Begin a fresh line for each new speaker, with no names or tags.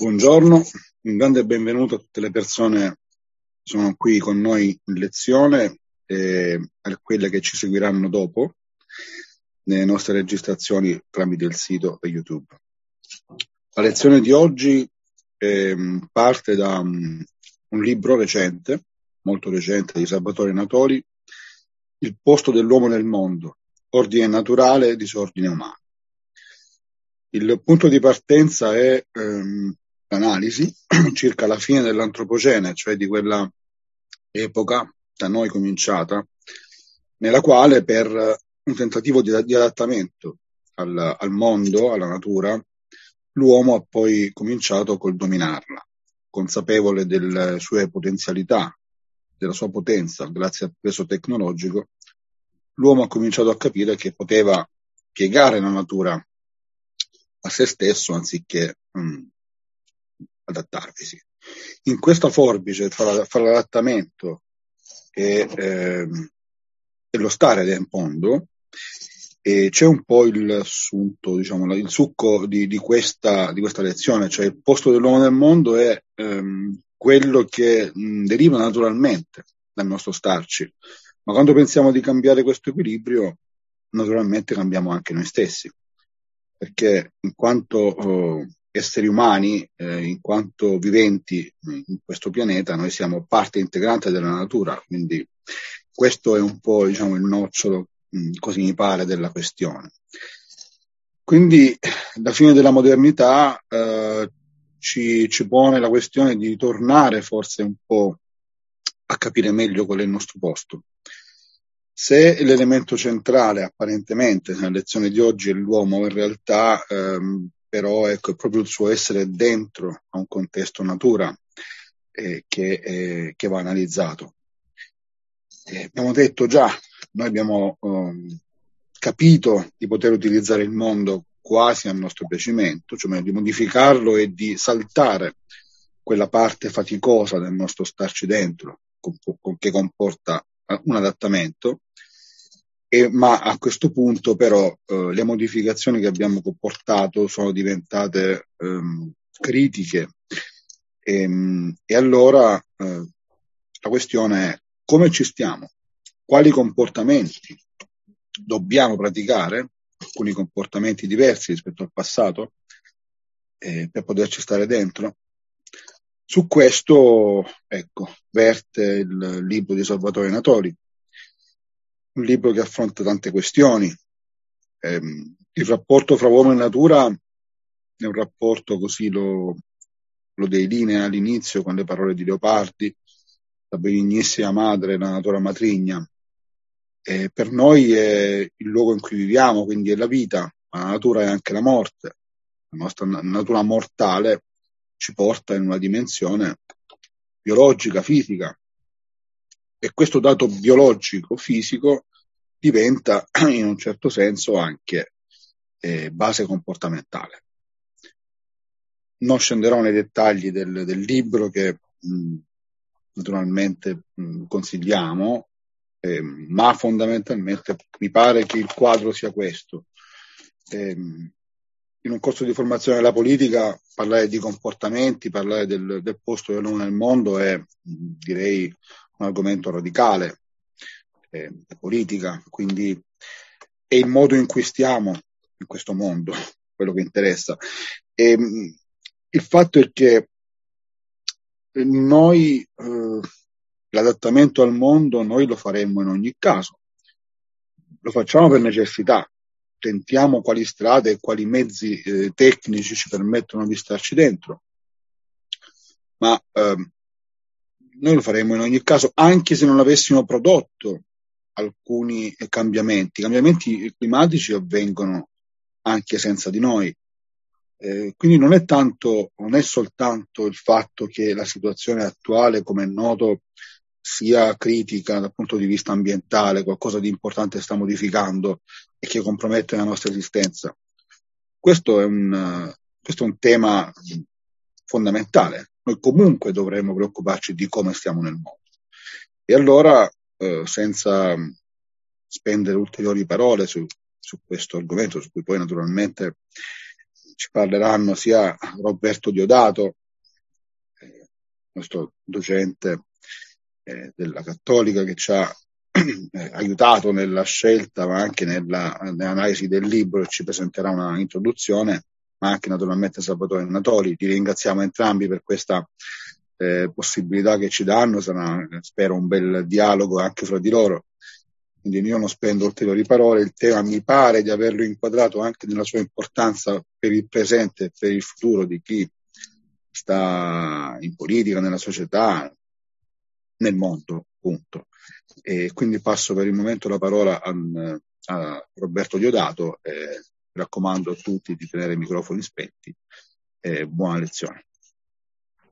Buongiorno, un grande benvenuto a tutte le persone che sono qui con noi in lezione e a quelle che ci seguiranno dopo nelle nostre registrazioni tramite il sito e YouTube. La lezione di oggi eh, parte da um, un libro recente, molto recente, di Salvatore Natori, Il posto dell'uomo nel mondo, ordine naturale e disordine umano. Il punto di partenza è ehm, l'analisi circa la fine dell'antropocene, cioè di quella epoca da noi cominciata, nella quale per un tentativo di, di adattamento al, al, mondo, alla natura, l'uomo ha poi cominciato col dominarla, consapevole delle sue potenzialità, della sua potenza, grazie al peso tecnologico, l'uomo ha cominciato a capire che poteva piegare la natura a se stesso anziché mh, adattarvisi. In questa forbice tra, tra l'adattamento e, eh, e, lo stare nel mondo e c'è un po' il sunto, diciamo, il succo di, di, questa, di, questa, lezione, cioè il posto dell'uomo nel mondo è ehm, quello che mh, deriva naturalmente dal nostro starci, ma quando pensiamo di cambiare questo equilibrio, naturalmente cambiamo anche noi stessi, perché in quanto oh, esseri umani, eh, in quanto viventi in questo pianeta, noi siamo parte integrante della natura, quindi questo è un po' diciamo, il nocciolo, mh, così mi pare, della questione. Quindi la fine della modernità eh, ci, ci pone la questione di tornare forse un po' a capire meglio qual è il nostro posto. Se l'elemento centrale apparentemente nella lezione di oggi è l'uomo, in realtà ehm, però ecco, è proprio il suo essere dentro a un contesto natura eh, che, eh, che, va analizzato. Eh, abbiamo detto già, noi abbiamo um, capito di poter utilizzare il mondo quasi a nostro piacimento, cioè di modificarlo e di saltare quella parte faticosa del nostro starci dentro, che comporta un adattamento, e, ma a questo punto però eh, le modificazioni che abbiamo comportato sono diventate ehm, critiche. E, ehm, e allora eh, la questione è come ci stiamo, quali comportamenti dobbiamo praticare, alcuni comportamenti diversi rispetto al passato, eh, per poterci stare dentro. Su questo, ecco, verte il libro di Salvatore Natori, un libro che affronta tante questioni. Eh, il rapporto fra uomo e natura è un rapporto così lo, lo delinea all'inizio con le parole di Leopardi, la benignissima madre, la natura matrigna. Eh, per noi è il luogo in cui viviamo, quindi è la vita, ma la natura è anche la morte. La nostra natura mortale ci porta in una dimensione biologica, fisica, e questo dato biologico, fisico, diventa in un certo senso anche eh, base comportamentale. Non scenderò nei dettagli del, del libro che mh, naturalmente mh, consigliamo, eh, ma fondamentalmente mi pare che il quadro sia questo. Eh, in un corso di formazione della politica parlare di comportamenti, parlare del, del posto dell'uomo nel mondo è direi un argomento radicale, eh, politica, quindi è il modo in cui stiamo in questo mondo, quello che interessa. E, ehm, il fatto è che noi eh, l'adattamento al mondo noi lo faremmo in ogni caso, lo facciamo per necessità, tentiamo quali strade e quali mezzi eh, tecnici ci permettono di starci dentro, ma eh, noi lo faremmo in ogni caso, anche se non avessimo prodotto alcuni cambiamenti. I cambiamenti climatici avvengono anche senza di noi. Eh, quindi non è tanto, non è soltanto il fatto che la situazione attuale, come è noto, sia critica dal punto di vista ambientale, qualcosa di importante sta modificando e che compromette la nostra esistenza. Questo è un, questo è un tema fondamentale. Noi comunque dovremmo preoccuparci di come stiamo nel mondo. E allora eh, senza spendere ulteriori parole su, su, questo argomento, su cui poi naturalmente ci parleranno sia Roberto Diodato, eh, nostro docente eh, della Cattolica che ci ha eh, aiutato nella scelta ma anche nella, nell'analisi del libro ci presenterà una introduzione ma anche naturalmente Salvatore Natoli. Ti ringraziamo entrambi per questa eh, possibilità che ci danno, sarà spero un bel dialogo anche fra di loro. Quindi io non spendo ulteriori parole, il tema mi pare di averlo inquadrato anche nella sua importanza per il presente e per il futuro di chi sta in politica, nella società, nel mondo, punto. E quindi passo per il momento la parola a, a Roberto Diodato e raccomando a tutti di tenere i microfoni spenti e buona lezione.